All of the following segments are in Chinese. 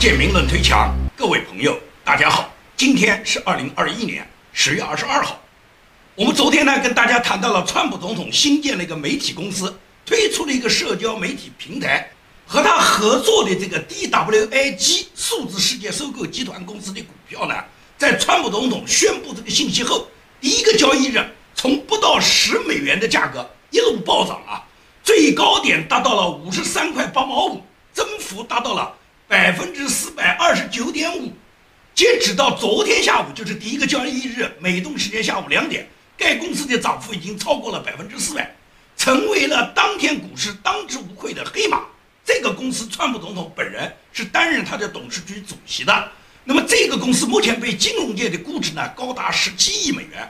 建明论推墙，各位朋友，大家好，今天是二零二一年十月二十二号。我们昨天呢跟大家谈到了，川普总统新建了一个媒体公司，推出了一个社交媒体平台，和他合作的这个 DWIG 数字世界收购集团公司的股票呢，在川普总统宣布这个信息后，第一个交易日从不到十美元的价格一路暴涨啊，最高点达到了五十三块八毛五，增幅达到了。百分之四百二十九点五，截止到昨天下午，就是第一个交易日，美东时间下午两点，该公司的涨幅已经超过了百分之四百，成为了当天股市当之无愧的黑马。这个公司，川普总统本人是担任他的董事局主席的。那么，这个公司目前被金融界的估值呢，高达十七亿美元。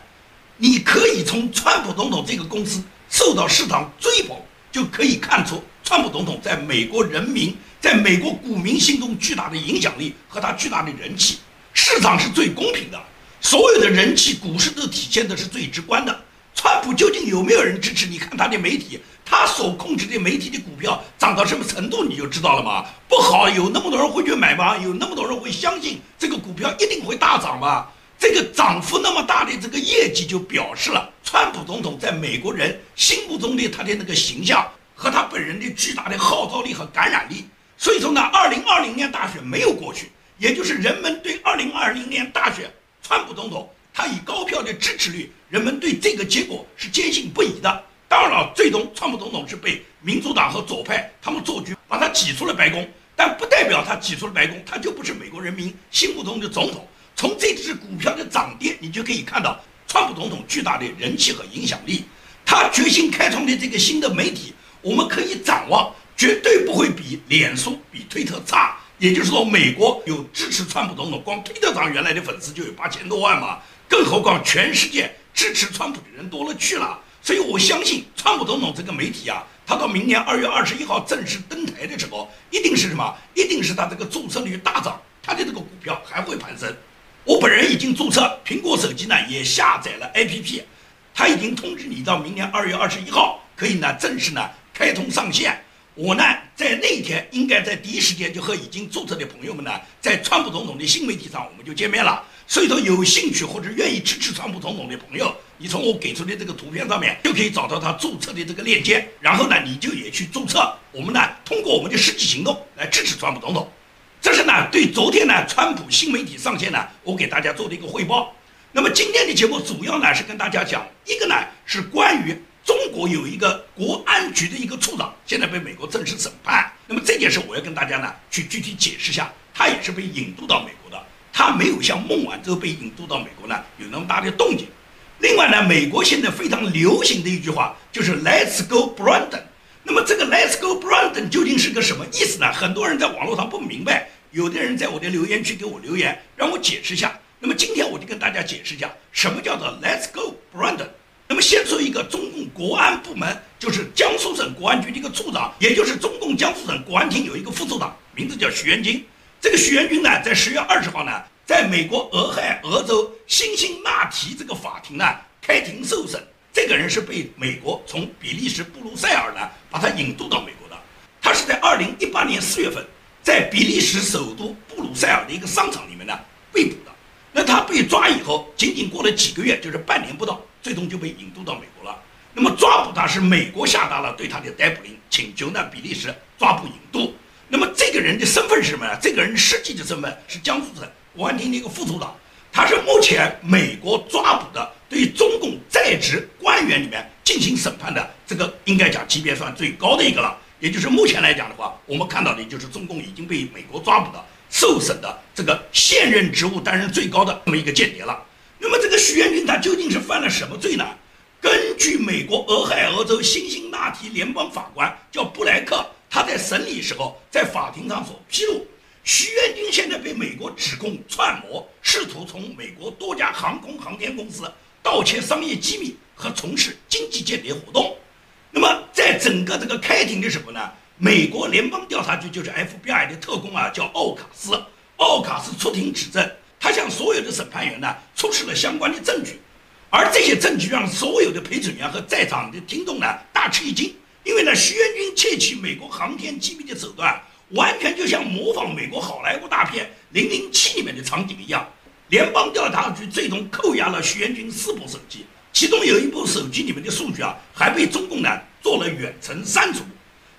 你可以从川普总统这个公司受到市场追捧，就可以看出川普总统在美国人民。在美国股民心中巨大的影响力和他巨大的人气，市场是最公平的，所有的人气，股市都体现的是最直观的。川普究竟有没有人支持？你看他的媒体，他所控制的媒体的股票涨到什么程度，你就知道了吗？不好，有那么多人会去买吗？有那么多人会相信这个股票一定会大涨吗？这个涨幅那么大的这个业绩，就表示了川普总统在美国人心目中的他的那个形象和他本人的巨大的号召力和感染力。所以说呢，二零二零年大选没有过去，也就是人们对二零二零年大选川普总统他以高票的支持率，人们对这个结果是坚信不疑的。当然了，最终川普总统是被民主党和左派他们做局，把他挤出了白宫，但不代表他挤出了白宫，他就不是美国人民心目中的总统。从这只股票的涨跌，你就可以看到川普总统巨大的人气和影响力。他决心开创的这个新的媒体，我们可以展望。绝对不会比脸书、比推特差。也就是说，美国有支持川普总统，光推特上原来的粉丝就有八千多万嘛，更何况全世界支持川普的人多了去了。所以我相信，川普总统这个媒体啊，他到明年二月二十一号正式登台的时候，一定是什么？一定是他这个注册率大涨，他的这个股票还会攀升。我本人已经注册，苹果手机呢也下载了 APP，他已经通知你到明年二月二十一号可以呢正式呢开通上线。我呢，在那一天应该在第一时间就和已经注册的朋友们呢，在川普总统的新媒体上我们就见面了。所以说，有兴趣或者愿意支持川普总统的朋友，你从我给出的这个图片上面就可以找到他注册的这个链接，然后呢，你就也去注册。我们呢，通过我们的实际行动来支持川普总统。这是呢，对昨天呢，川普新媒体上线呢，我给大家做的一个汇报。那么今天的节目主要呢是跟大家讲一个呢是关于。中国有一个国安局的一个处长，现在被美国正式审判。那么这件事我要跟大家呢去具体解释一下，他也是被引渡到美国的，他没有像孟晚舟被引渡到美国呢有那么大的动静。另外呢，美国现在非常流行的一句话就是 “Let's go Brandon”。那么这个 “Let's go Brandon” 究竟是个什么意思呢？很多人在网络上不明白，有的人在我的留言区给我留言，让我解释一下。那么今天我就跟大家解释一下，什么叫做 “Let's go Brandon”。那么，先说一个中共国安部门，就是江苏省国安局的一个处长，也就是中共江苏省国安厅有一个副处长，名字叫徐元军。这个徐元军呢，在十月二十号呢，在美国俄亥俄州辛辛那提这个法庭呢开庭受审。这个人是被美国从比利时布鲁塞尔呢把他引渡到美国的。他是在二零一八年四月份，在比利时首都布鲁塞尔的一个商场里面呢被捕的。那他被抓以后，仅仅过了几个月，就是半年不到。最终就被引渡到美国了。那么抓捕他是美国下达了对他的逮捕令，请求呢比利时抓捕引渡。那么这个人的身份是什么呢？这个人实际的身份是江苏省公安厅的一个副处长，他是目前美国抓捕的对中共在职官员里面进行审判的这个应该讲级别算最高的一个了。也就是目前来讲的话，我们看到的就是中共已经被美国抓捕的受审的这个现任职务担任最高的这么一个间谍了。那么这个许元军他究竟是犯了什么罪呢？根据美国俄亥俄州辛辛那提联邦法官叫布莱克，他在审理时候在法庭上所披露，许元军现在被美国指控串谋，试图从美国多家航空航天公司盗窃商业机密和从事经济间谍活动。那么在整个这个开庭的时候呢，美国联邦调查局就是 FBI 的特工啊，叫奥卡斯，奥卡斯出庭指证。向所有的审判员呢出示了相关的证据，而这些证据让所有的陪审员和在场的听众呢大吃一惊，因为呢，徐元军窃取美国航天机密的手段完全就像模仿美国好莱坞大片《零零七》里面的场景一样。联邦调查局最终扣押了徐元军四部手机，其中有一部手机里面的数据啊，还被中共呢做了远程删除。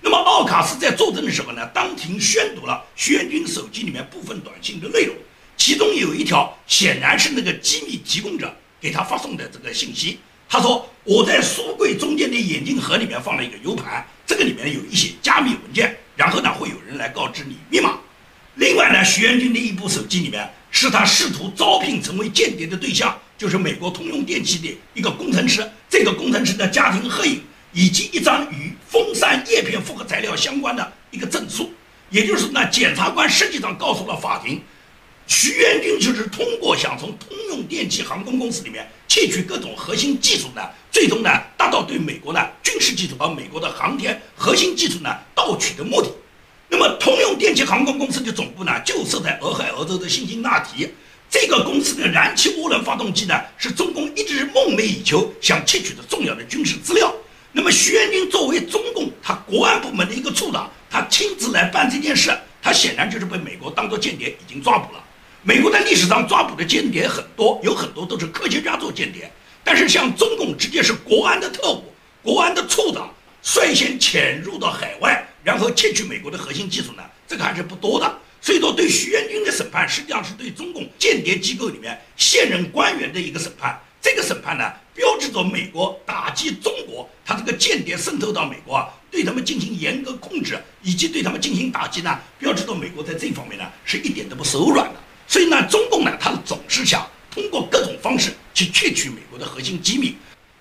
那么奥卡斯在作证的时候呢，当庭宣读了徐元军手机里面部分短信的内容，其中有一条显然是那个机密提供者给他发送的这个信息。他说：“我在书柜中间的眼镜盒里面放了一个 U 盘，这个里面有一些加密文件，然后呢会有人来告知你密码。另外呢，徐元军的一部手机里面。”是他试图招聘成为间谍的对象，就是美国通用电气的一个工程师。这个工程师的家庭合影，以及一张与风扇叶片复合材料相关的一个证书。也就是那，检察官实际上告诉了法庭，徐元军就是通过想从通用电气航空公司里面窃取各种核心技术呢，最终呢达到对美国呢军事技术和美国的航天核心技术呢盗取的目的。那么，通用电气航空公司的总部呢，就设在俄亥俄州的辛辛那提。这个公司的燃气涡轮发动机呢，是中共一直梦寐以求想窃取的重要的军事资料。那么，徐元军作为中共他国安部门的一个处长，他亲自来办这件事，他显然就是被美国当作间谍已经抓捕了。美国在历史上抓捕的间谍很多，有很多都是科学家做间谍，但是像中共直接是国安的特务、国安的处长率先潜入到海外。然后窃取美国的核心技术呢？这个还是不多的。所以说，对徐元军的审判实际上是对中共间谍机构里面现任官员的一个审判。这个审判呢，标志着美国打击中国，他这个间谍渗透到美国啊，对他们进行严格控制，以及对他们进行打击呢，标志着美国在这方面呢是一点都不手软的。所以呢，中共呢，他总是想通过各种方式去窃取美国的核心机密。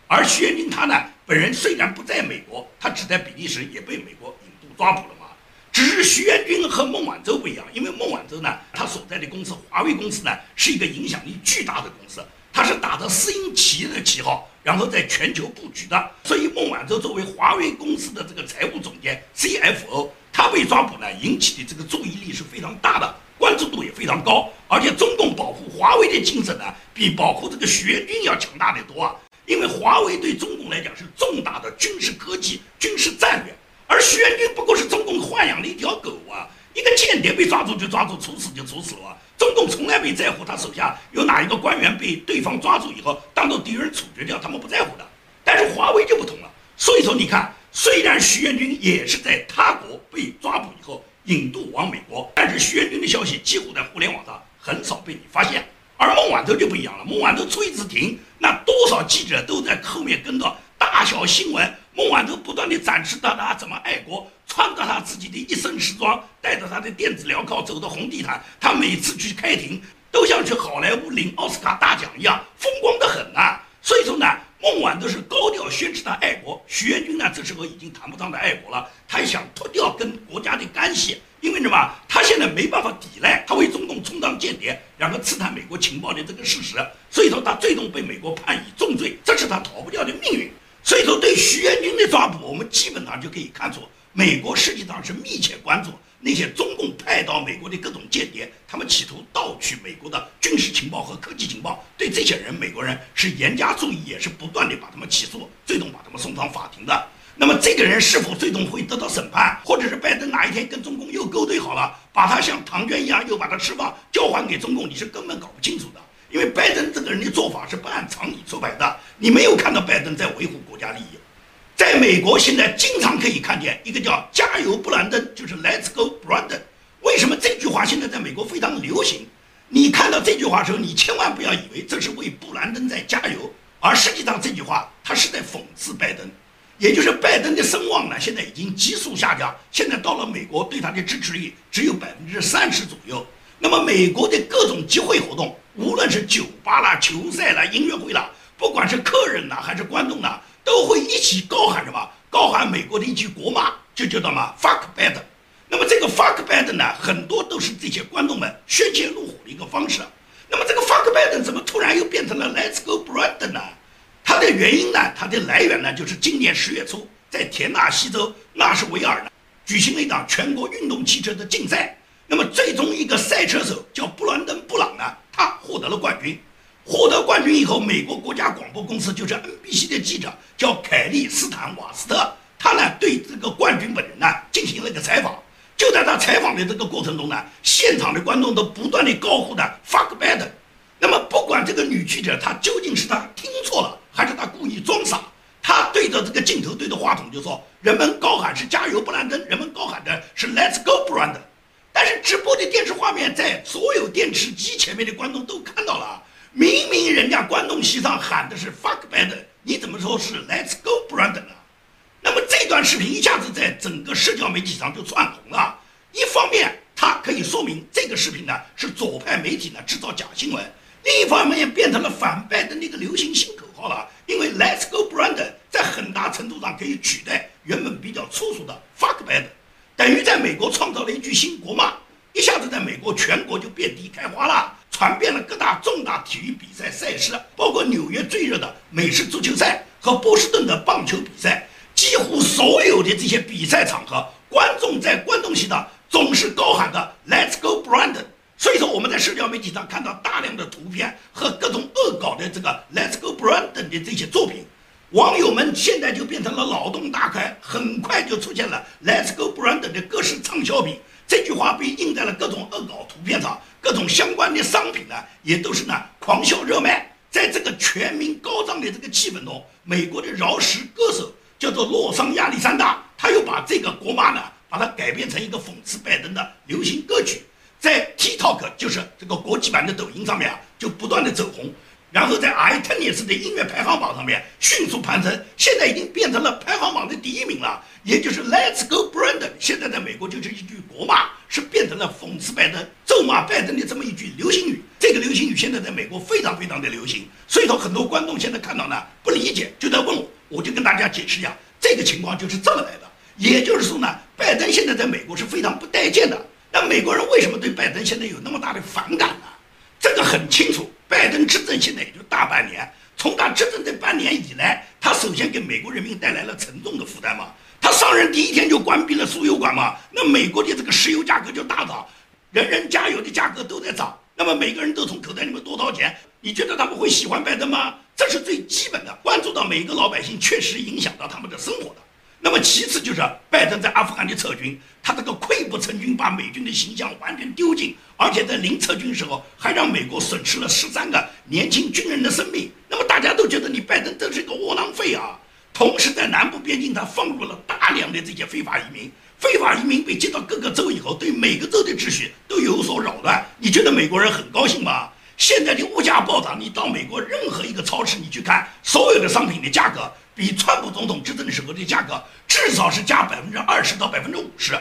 而徐元军他呢，本人虽然不在美国，他只在比利时，也被美国引渡。抓捕了嘛？只是徐元军和孟晚舟不一样，因为孟晚舟呢，他所在的公司华为公司呢，是一个影响力巨大的公司，他是打着私营企业的旗号，然后在全球布局的。所以孟晚舟作为华为公司的这个财务总监 CFO，他被抓捕呢，引起的这个注意力是非常大的，关注度也非常高。而且中共保护华为的精神呢，比保护这个徐元军要强大的多啊，因为华为对中共来讲是重大的军事科技、军事战略。而徐元军不过是中共豢养的一条狗啊！一个间谍被抓住就抓住，处死就处死了啊。中共从来没在乎他手下有哪一个官员被对方抓住以后当做敌人处决掉，他们不在乎的。但是华为就不同了。所以说，你看，虽然徐元军也是在他国被抓捕以后引渡往美国，但是徐元军的消息几乎在互联网上很少被你发现。而孟晚舟就不一样了，孟晚舟出一次庭，那多少记者都在后面跟着，大小新闻。孟晚舟不断地展示到他怎么爱国，穿着他自己的一身时装，带着他的电子镣铐走的红地毯。他每次去开庭，都像去好莱坞领奥斯卡大奖一样，风光得很呐。所以说呢，孟晚舟是高调宣誓他爱国。徐元军呢，这时候已经谈不上的爱国了，他想脱掉跟国家的干系，因为什么？他现在没办法抵赖，他为中共充当间谍，然后刺探美国情报的这个事实。所以说他最终被美国判以重罪，这是他逃不掉的命运。所以说，对徐元军的抓捕，我们基本上就可以看出，美国实际上是密切关注那些中共派到美国的各种间谍，他们企图盗取美国的军事情报和科技情报。对这些人，美国人是严加注意，也是不断的把他们起诉，最终把他们送上法庭的。那么，这个人是否最终会得到审判，或者是拜登哪一天跟中共又勾兑好了，把他像唐娟一样又把他释放，交还给中共，你是根本搞不清楚的。因为拜登这个人的做法是不按常理出牌的，你没有看到拜登在维护国家利益。在美国现在经常可以看见一个叫“加油布兰登”，就是 “Let's go Brandon”。为什么这句话现在在美国非常流行？你看到这句话的时候，你千万不要以为这是为布兰登在加油，而实际上这句话他是在讽刺拜登，也就是拜登的声望呢现在已经急速下降，现在到了美国对他的支持率只有百分之三十左右。那么美国的各种集会活动。无论是酒吧啦、球赛啦、音乐会啦，不管是客人呐还是观众呐，都会一起高喊什么？高喊美国的一句国骂，就叫什么 “fuck Biden”。那么这个 “fuck Biden” 呢，很多都是这些观众们宣泄怒火的一个方式。那么这个 “fuck Biden” 怎么突然又变成了 “Let's go Biden” 呢？它的原因呢，它的来源呢，就是今年十月初在田纳西州纳什维尔呢，举行了一场全国运动汽车的竞赛。那么最终一个赛车手叫布兰登·布朗呢。他获得了冠军，获得冠军以后，美国国家广播公司就是 NBC 的记者叫凯利斯坦瓦斯特，他呢对这个冠军本人呢进行了一个采访。就在他采访的这个过程中呢，现场的观众都不断的高呼的 “fuck bad”。那么不管这个女记者她究竟是她听错了，还是她故意装傻，她对着这个镜头对着话筒就说：“人们高喊是加油布兰登，人们高喊的是 Let's go Brand。”但是直播的电视画面在所有电视机前面的观众都看到了，明明人家观众席上喊的是 “fuck Biden”，你怎么说是 “Let's go Brandon” 呢？那么这段视频一下子在整个社交媒体上就窜红了。一方面，它可以说明这个视频呢是左派媒体呢制造假新闻；另一方面，也变成了反拜登的那个流行新口号了。因为 “Let's go Brandon” 在很大程度上可以取代原本比较粗俗的 “fuck Biden”，等于在美国创造了一句新国骂，一下子在美国全国就遍地开花了，传遍了各大重大体育比赛赛事，包括纽约最热的美式足球赛和波士顿的棒球比赛。几乎所有的这些比赛场合，观众在观众席上总是高喊的 “Let's go Brandon”。所以说，我们在社交媒体上看到大量的图片和各种恶搞的这个 “Let's go Brandon” 的这些作品，网友们现在就变成了脑洞大开，很快就出现了 “Let's go Brandon” 的各式畅销品。这句话被印在了各种恶搞图片上，各种相关的商品呢，也都是呢狂销热卖。在这个全民高涨的这个气氛中，美国的饶舌歌手。叫做洛桑亚历山大，他又把这个国骂呢，把它改编成一个讽刺拜登的流行歌曲，在 TikTok 就是这个国际版的抖音上面啊，就不断的走红，然后在 iTunes 的音乐排行榜上面迅速攀升，现在已经变成了排行榜的第一名了。也就是 Let's Go Brandon，现在在美国就是一句国骂，是变成了讽刺拜登、咒骂拜登的这么一句流行语。这个流行语现在在美国非常非常的流行，所以说很多观众现在看到呢不理解，就在问我。我就跟大家解释一下，这个情况就是这么来的。也就是说呢，拜登现在在美国是非常不待见的。那美国人为什么对拜登现在有那么大的反感呢？这个很清楚，拜登执政现在也就大半年，从他执政这半年以来，他首先给美国人民带来了沉重的负担嘛。他上任第一天就关闭了输油管嘛，那美国的这个石油价格就大涨，人人加油的价格都在涨，那么每个人都从口袋里面多掏钱，你觉得他们会喜欢拜登吗？这是最基本的，关注到每一个老百姓，确实影响到他们的生活的。那么其次就是拜登在阿富汗的撤军，他这个溃不成军，把美军的形象完全丢尽，而且在临撤军时候还让美国损失了十三个年轻军人的生命。那么大家都觉得你拜登真是个窝囊废啊！同时在南部边境，他放入了大量的这些非法移民，非法移民被接到各个州以后，对每个州的秩序都有所扰乱。你觉得美国人很高兴吗？现在的物价暴涨，你到美国任何一个超市，你去看，所有的商品的价格比川普总统执政的时候的价格至少是加百分之二十到百分之五十。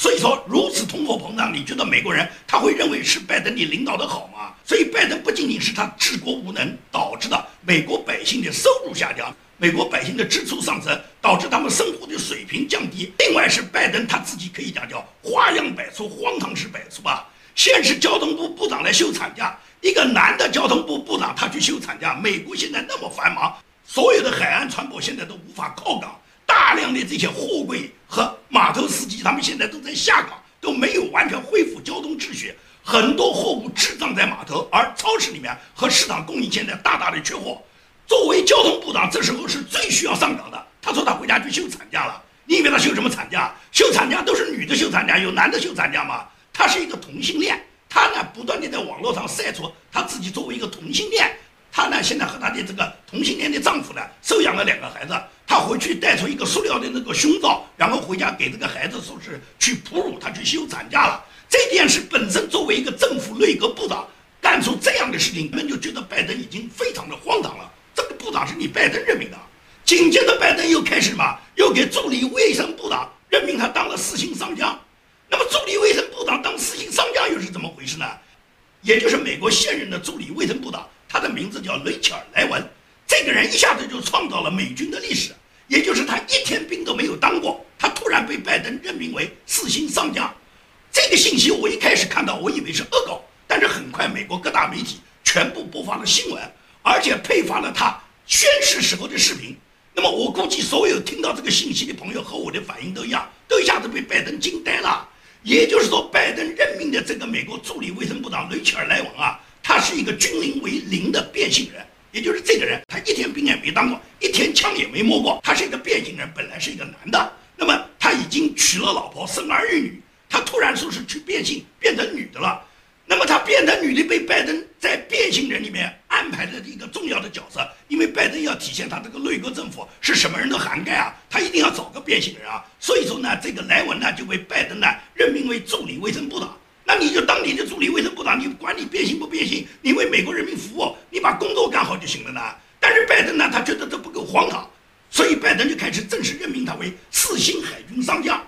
所以说，如此通货膨胀，你觉得美国人他会认为是拜登你领导的好吗？所以，拜登不仅仅是他治国无能导致的美国百姓的收入下降，美国百姓的支出上升，导致他们生活的水平降低。另外是拜登他自己可以讲叫花样百出，荒唐事百出吧。先是交通部部长来休产假。一个男的交通部部长，他去休产假。美国现在那么繁忙，所有的海岸船舶现在都无法靠港，大量的这些货柜和码头司机，他们现在都在下岗，都没有完全恢复交通秩序。很多货物滞胀在码头，而超市里面和市场供应现在大大的缺货。作为交通部长，这时候是最需要上岗的。他说他回家去休产假了。你以为他休什么产假？休产假都是女的休产假，有男的休产假吗？他是一个同性恋。他呢，不断的在网络上晒出他自己作为一个同性恋，他呢现在和他的这个同性恋的丈夫呢收养了两个孩子，他回去带出一个塑料的那个胸罩，然后回家给这个孩子说是去哺乳，他去休产假了。这件事本身作为一个政府内阁部长干出这样的事情，人们就觉得拜登已经非常的荒唐了。这个部长是你拜登任命的，紧接着拜登又开始嘛，又给助理卫生部长任命他当了四星上将。那么，助理卫生部长当四星商家又是怎么回事呢？也就是美国现任的助理卫生部长，他的名字叫雷切尔·莱文。这个人一下子就创造了美军的历史，也就是他一天兵都没有当过，他突然被拜登任命为四星上将。这个信息我一开始看到，我以为是恶搞，但是很快美国各大媒体全部播放了新闻，而且配发了他宣誓时候的视频。那么，我估计所有听到这个信息的朋友和我的反应都一样，都一下子被拜登惊呆了。也就是说，拜登任命的这个美国助理卫生部长雷切尔·莱文啊，他是一个军龄为零的变性人。也就是这个人，他一天兵也没当过，一天枪也没摸过，他是一个变性人，本来是一个男的。那么他已经娶了老婆，生儿育女，他突然说是去变性变成女的了。那么他变成女的被拜登在变性人里面安排的一个重要的角色，因为拜登要体现他这个内阁政府是什么人都涵盖啊，他一定要找个变性人啊。所以说呢，这个莱文呢就被拜登呢任命为助理卫生部长。那你就当你的助理卫生部长，你管你变性不变性，你为美国人民服务，把工作干好就行了呢。但是拜登呢，他觉得这不够荒唐，所以拜登就开始正式任命他为四星海军上将。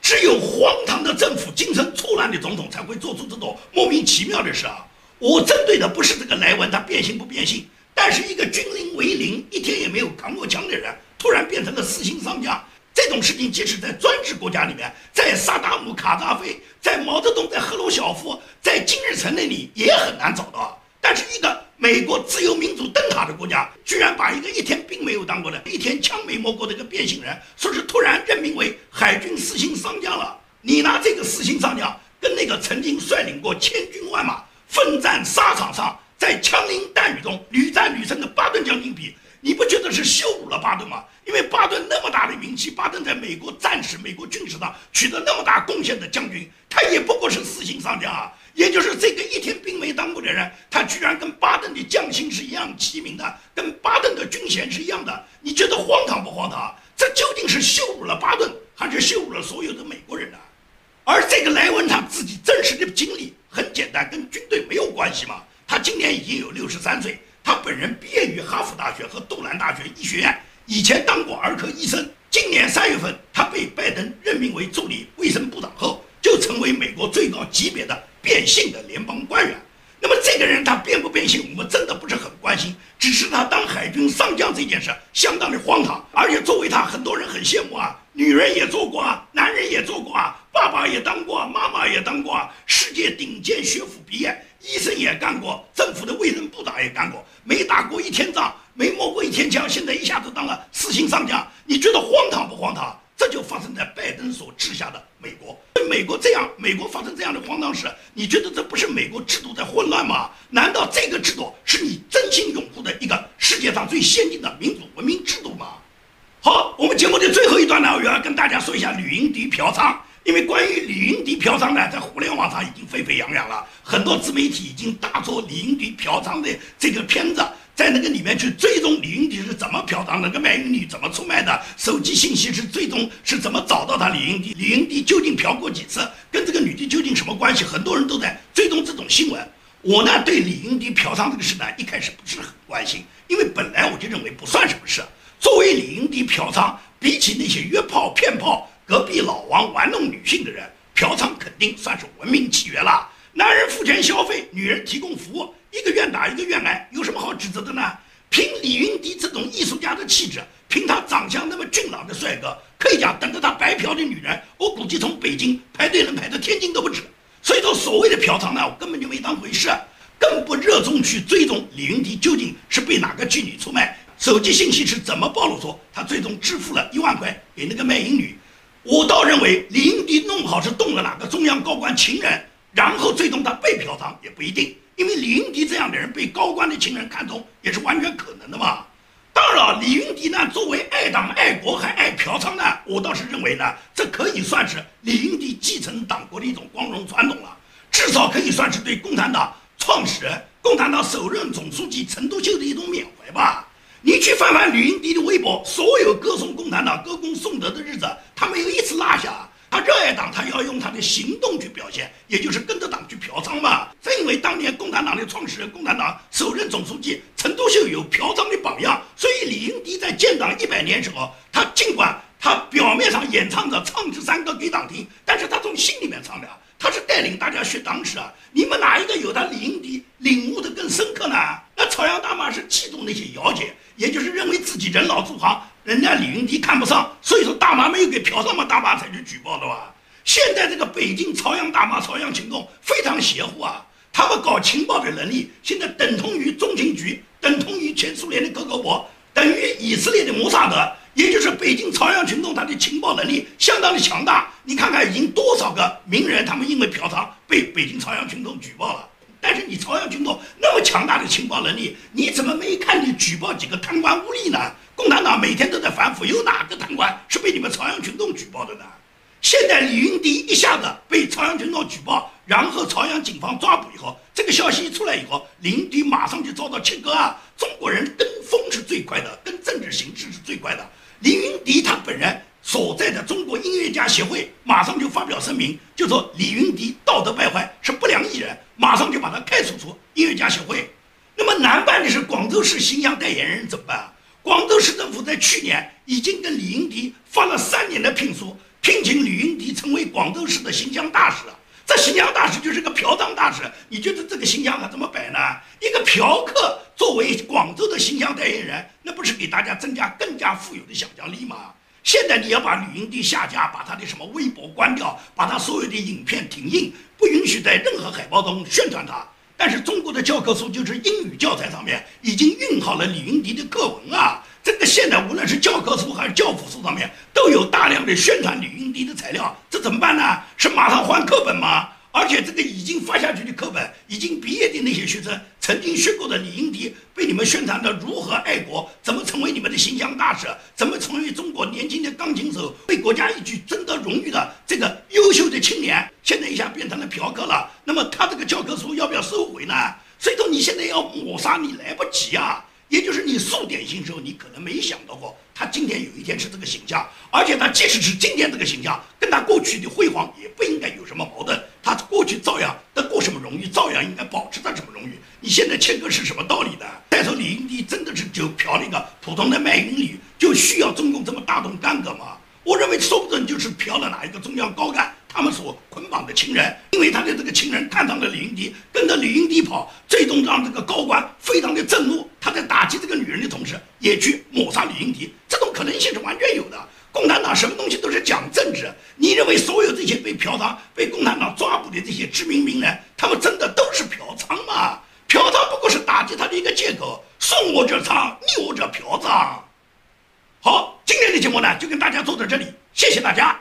只有荒唐的政府、精神错乱的总统才会做出这种莫名其妙的事啊！我针对的不是这个莱文他变性不变性，但是一个军龄为零、一天也没有扛过枪的人，突然变成了四星上将。这种事情，即使在专制国家里面，在萨达姆、卡扎菲、在毛泽东、在赫鲁晓夫、在金日成那里也很难找到。但是，一个美国自由民主灯塔的国家，居然把一个一天兵没有当过的、一天枪没摸过的一个变性人，说是突然任命为海军四星上将了。你拿这个四星上将跟那个曾经率领过千军万马、奋战沙场上，在枪林弹雨中屡战屡胜的巴顿将军比，你不觉得是羞辱了巴顿吗？因为巴顿那么大的名气，巴顿在美国战史、美国军事上取得那么大贡献的将军，他也不过是四星上将啊。也就是这个一天兵没当过的人，他居然跟巴顿的将星是一样齐名的，跟巴顿的军衔是一样的。你觉得荒唐不荒唐？这究竟是羞辱了巴顿，还是羞辱了所有的美国人呢？而这个莱文他自己真实的经历很简单，跟军队没有关系嘛。他今年已经有六十三岁，他本人毕业于哈佛大学和杜兰大学医学院。以前当过儿科医生，今年三月份，他被拜登任命为助理卫生部长后，就成为美国最高级别的变性的联邦官员。那么这个人他变不变性，我们真的不是很关心，只是他当海军上将这件事相当的荒唐，而且作为他，很多人很羡慕啊，女人也做过啊，男人也做过啊，爸爸也当过，妈妈也当过，世界顶尖学府毕业，医生也干过，政府的卫生部长也干过，没打过一天仗。没摸过一天枪，现在一下子当了四星上将，你觉得荒唐不荒唐？这就发生在拜登所治下的美国。美国这样，美国发生这样的荒唐事，你觉得这不是美国制度在混乱吗？难道这个制度是你真心拥护的一个世界上最先进的民主文明制度吗？好，我们节目的最后一段呢，我要跟大家说一下李云迪嫖娼，因为关于李云迪嫖娼呢，在互联网上已经沸沸扬扬了，很多自媒体已经大做李云迪嫖娼的这个片子。在那个里面去追踪李云迪是怎么嫖娼，那个卖淫女怎么出卖的，手机信息是最终是怎么找到他李云迪，李云迪究竟嫖过几次，跟这个女的究竟什么关系？很多人都在追踪这种新闻。我呢对李云迪嫖娼这个事呢一开始不是很关心，因为本来我就认为不算什么事。作为李云迪嫖娼，比起那些约炮骗炮、隔壁老王玩弄女性的人，嫖娼肯定算是文明契约了。男人付钱消费，女人提供服务。一个愿打一个愿挨，有什么好指责的呢？凭李云迪这种艺术家的气质，凭他长相那么俊朗的帅哥，可以讲等着他白嫖的女人，我估计从北京排队能排到天津都不止。所以说，所谓的嫖娼呢，我根本就没当回事，更不热衷去追踪李云迪究竟是被哪个妓女出卖，手机信息是怎么暴露出他最终支付了一万块给那个卖淫女。我倒认为李云迪弄好是动了哪个中央高官情人，然后最终他被嫖娼也不一定。因为李云迪这样的人被高官的情人看中，也是完全可能的嘛。当然，李云迪呢，作为爱党爱国还爱嫖娼呢，我倒是认为呢，这可以算是李云迪继承党国的一种光荣传统了，至少可以算是对共产党创始人、共产党首任总书记陈独秀的一种缅怀吧。你去翻翻李云迪的微博，所有歌颂共产党、歌功颂德的日子，他没有一次落下。他热爱党，他要用他的行动去表现，也就是跟着党去嫖娼嘛。正因为当年共产党的创始人、共产党首任总书记陈独秀有嫖娼的榜样，所以李云迪在建党一百年时候，他尽管他表面上演唱着唱支山歌给党听，但是他从心里面唱的，他是带领大家学党史啊。你们哪一个有他李云迪领悟的更深刻呢？那朝阳大妈是嫉妒那些姚姐，也就是认为自己人老珠黄。人家李云迪看不上，所以说大妈没有给嫖娼嘛，大妈才去举报的吧？现在这个北京朝阳大妈、朝阳群众非常邪乎啊！他们搞情报的能力，现在等同于中情局，等同于前苏联的格格勃，等于以色列的摩萨德，也就是北京朝阳群众他的情报能力相当的强大。你看看已经多少个名人，他们因为嫖娼被北京朝阳群众举报了。但是你朝阳群众那么强大的情报能力，你怎么没看你举报几个贪官污吏呢？共产党每天都在反腐，有哪个贪官是被你们朝阳群众举报的呢？现在李云迪一下子被朝阳群众举报，然后朝阳警方抓捕以后，这个消息一出来以后，李云迪马上就遭到切割啊！中国人跟风是最快的，跟政治形势是最快的。李云迪他本人所在的中国音乐家协会马上就发表声明，就说李云迪道德败坏，是不良艺人，马上就把他开除出音乐家协会。那么难办的是广州市形象代言人怎么办啊？广州市政府在去年已经跟李云迪发了三年的聘书。聘请李云迪成为广州市的形象大使，这形象大使就是个嫖娼大使，你觉得这个形象还怎么摆呢？一个嫖客作为广州的形象代言人，那不是给大家增加更加富有的想象力吗？现在你要把李云迪下架，把他的什么微博关掉，把他所有的影片停印，不允许在任何海报中宣传他。但是中国的教科书就是英语教材上面已经印好了李云迪的课文啊。这个现在无论是教科书还是教辅书上面都有大量的宣传李云迪的材料，这怎么办呢？是马上换课本吗？而且这个已经发下去的课本，已经毕业的那些学生曾经学过的李云迪，被你们宣传的如何爱国，怎么成为你们的形象大使，怎么成为中国年轻的钢琴手，为国家一举争得荣誉的这个优秀的青年，现在一下变成了嫖客了。那么他这个教科书要不要收回呢？所以说你现在要抹杀，你来不及啊。也就是你数点心时候，你可能没想到过，他今天有一天是这个形象，而且他即使是今天这个形象，跟他过去的辉煌也不应该有什么矛盾。他过去照样得过什么荣誉，照样应该保持他什么荣誉。你现在切割是什么道理呢？再说李云迪真的是就嫖了一个普通的卖淫女，就需要中共这么大动干戈吗？我认为说不准就是嫖了哪一个中央高干。他们所捆绑的情人，因为他的这个情人看上了李云迪，跟着李云迪跑，最终让这个高官非常的震怒。他在打击这个女人的同时，也去抹杀李云迪，这种可能性是完全有的。共产党什么东西都是讲政治。你认为所有这些被嫖娼、被共产党抓捕的这些知名名人，他们真的都是嫖娼吗？嫖娼不过是打击他的一个借口。送我者娼，逆我者嫖娼。好，今天的节目呢，就跟大家做到这里，谢谢大家。